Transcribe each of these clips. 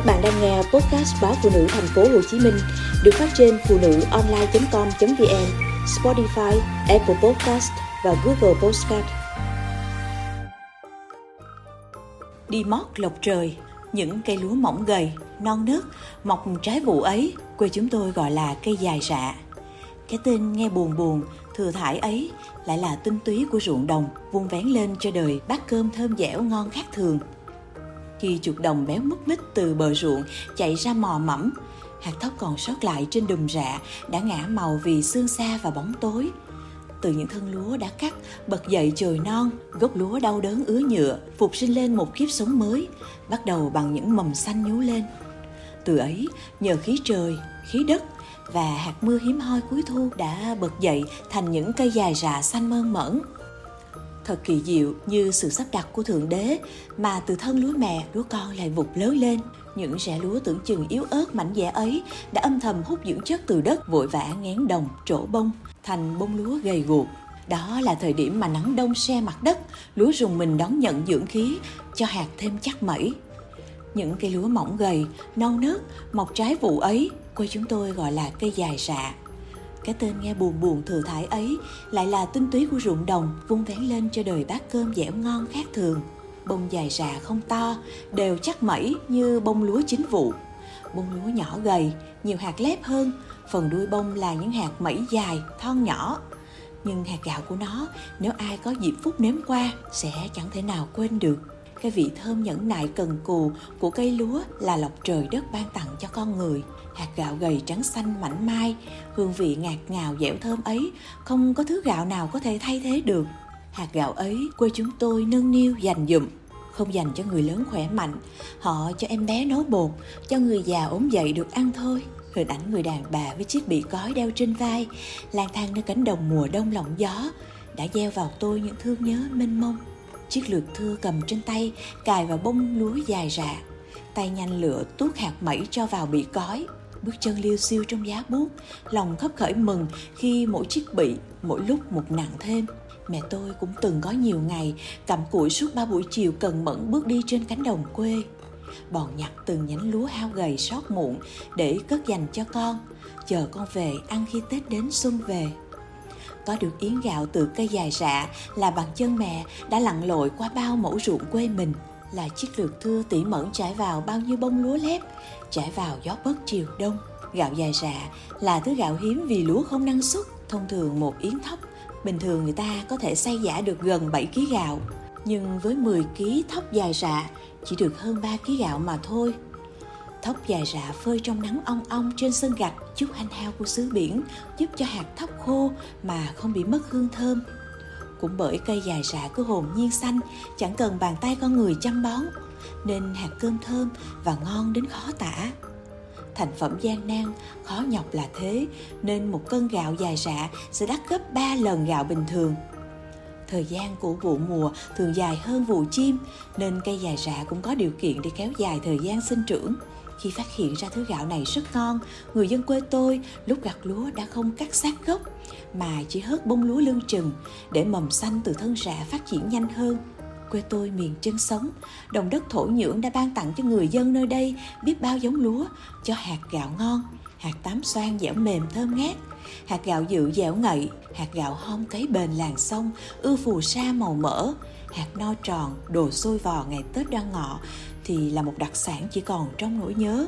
Các bạn đang nghe podcast báo phụ nữ thành phố Hồ Chí Minh được phát trên phụ nữ online.com.vn, Spotify, Apple Podcast và Google Podcast. Đi mót lộc trời, những cây lúa mỏng gầy, non nớt, mọc trái vụ ấy, quê chúng tôi gọi là cây dài rạ. Cái tên nghe buồn buồn, thừa thải ấy lại là tinh túy của ruộng đồng vun vén lên cho đời bát cơm thơm dẻo ngon khác thường khi chuột đồng béo mút mít từ bờ ruộng chạy ra mò mẫm. Hạt thóc còn sót lại trên đùm rạ đã ngã màu vì xương xa và bóng tối. Từ những thân lúa đã cắt, bật dậy trời non, gốc lúa đau đớn ứa nhựa, phục sinh lên một kiếp sống mới, bắt đầu bằng những mầm xanh nhú lên. Từ ấy, nhờ khí trời, khí đất và hạt mưa hiếm hoi cuối thu đã bật dậy thành những cây dài rạ xanh mơn mởn thật kỳ diệu như sự sắp đặt của thượng đế, mà từ thân lúa mẹ lúa con lại vụt lớn lên. Những rễ lúa tưởng chừng yếu ớt mảnh dẻ ấy đã âm thầm hút dưỡng chất từ đất, vội vã ngén đồng, trổ bông, thành bông lúa gầy guộc. Đó là thời điểm mà nắng đông xe mặt đất, lúa rùng mình đón nhận dưỡng khí, cho hạt thêm chắc mẩy. Những cây lúa mỏng gầy, non nớt, mọc trái vụ ấy, quê chúng tôi gọi là cây dài sạ cái tên nghe buồn buồn thừa thải ấy lại là tinh túy của ruộng đồng vung vén lên cho đời bát cơm dẻo ngon khác thường. Bông dài rà không to, đều chắc mẩy như bông lúa chính vụ. Bông lúa nhỏ gầy, nhiều hạt lép hơn, phần đuôi bông là những hạt mẩy dài, thon nhỏ. Nhưng hạt gạo của nó, nếu ai có dịp phút nếm qua, sẽ chẳng thể nào quên được cái vị thơm nhẫn nại cần cù của cây lúa là lộc trời đất ban tặng cho con người. Hạt gạo gầy trắng xanh mảnh mai, hương vị ngạt ngào dẻo thơm ấy, không có thứ gạo nào có thể thay thế được. Hạt gạo ấy quê chúng tôi nâng niu, dành dụm, không dành cho người lớn khỏe mạnh, họ cho em bé nấu bột, cho người già ốm dậy được ăn thôi. Hình ảnh người đàn bà với chiếc bị cói đeo trên vai, lang thang nơi cánh đồng mùa đông lộng gió, đã gieo vào tôi những thương nhớ mênh mông chiếc lược thưa cầm trên tay, cài vào bông lúa dài rạ tay nhanh lựa tuốt hạt mẩy cho vào bị cói. Bước chân liêu xiêu trong giá buốt lòng khấp khởi mừng khi mỗi chiếc bị, mỗi lúc một nặng thêm. Mẹ tôi cũng từng có nhiều ngày cặm cụi suốt ba buổi chiều cần mẫn bước đi trên cánh đồng quê. Bòn nhặt từng nhánh lúa hao gầy sót muộn để cất dành cho con. Chờ con về ăn khi tết đến xuân về có được yến gạo từ cây dài rạ là bằng chân mẹ, đã lặn lội qua bao mẫu ruộng quê mình. Là chiếc lược thưa tỉ mẫn trải vào bao nhiêu bông lúa lép, trải vào gió bớt chiều đông. Gạo dài rạ là thứ gạo hiếm vì lúa không năng suất, thông thường một yến thóc. Bình thường người ta có thể xay giả được gần 7 kg gạo, nhưng với 10 kg thóc dài rạ, chỉ được hơn 3 kg gạo mà thôi thóc dài rạ phơi trong nắng ong ong trên sân gạch chút hanh hao của xứ biển, giúp cho hạt thóc khô mà không bị mất hương thơm. Cũng bởi cây dài rạ cứ hồn nhiên xanh, chẳng cần bàn tay con người chăm bón, nên hạt cơm thơm và ngon đến khó tả. Thành phẩm gian nan, khó nhọc là thế, nên một cân gạo dài rạ sẽ đắt gấp 3 lần gạo bình thường. Thời gian của vụ mùa thường dài hơn vụ chim, nên cây dài rạ cũng có điều kiện để kéo dài thời gian sinh trưởng khi phát hiện ra thứ gạo này rất ngon, người dân quê tôi lúc gặt lúa đã không cắt sát gốc mà chỉ hớt bông lúa lưng chừng để mầm xanh từ thân rạ phát triển nhanh hơn. Quê tôi miền chân sống, đồng đất thổ nhưỡng đã ban tặng cho người dân nơi đây biết bao giống lúa cho hạt gạo ngon, hạt tám xoan dẻo mềm thơm ngát, hạt gạo dự dẻo ngậy, hạt gạo hom cấy bền làng sông, ưa phù sa màu mỡ, hạt no tròn, đồ sôi vò ngày Tết đoan ngọ thì là một đặc sản chỉ còn trong nỗi nhớ.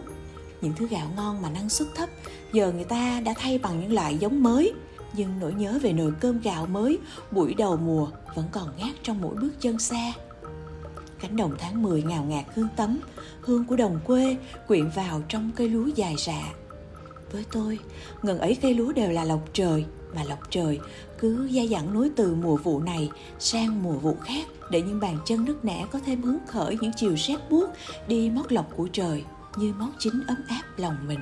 Những thứ gạo ngon mà năng suất thấp giờ người ta đã thay bằng những loại giống mới. Nhưng nỗi nhớ về nồi cơm gạo mới buổi đầu mùa vẫn còn ngát trong mỗi bước chân xa. Cánh đồng tháng 10 ngào ngạt hương tấm, hương của đồng quê quyện vào trong cây lúa dài rạ. Với tôi, ngần ấy cây lúa đều là lộc trời, mà lộc trời cứ gia dẳng nối từ mùa vụ này sang mùa vụ khác để những bàn chân nứt nẻ có thêm hứng khởi những chiều rét buốt đi mót lộc của trời như mót chính ấm áp lòng mình.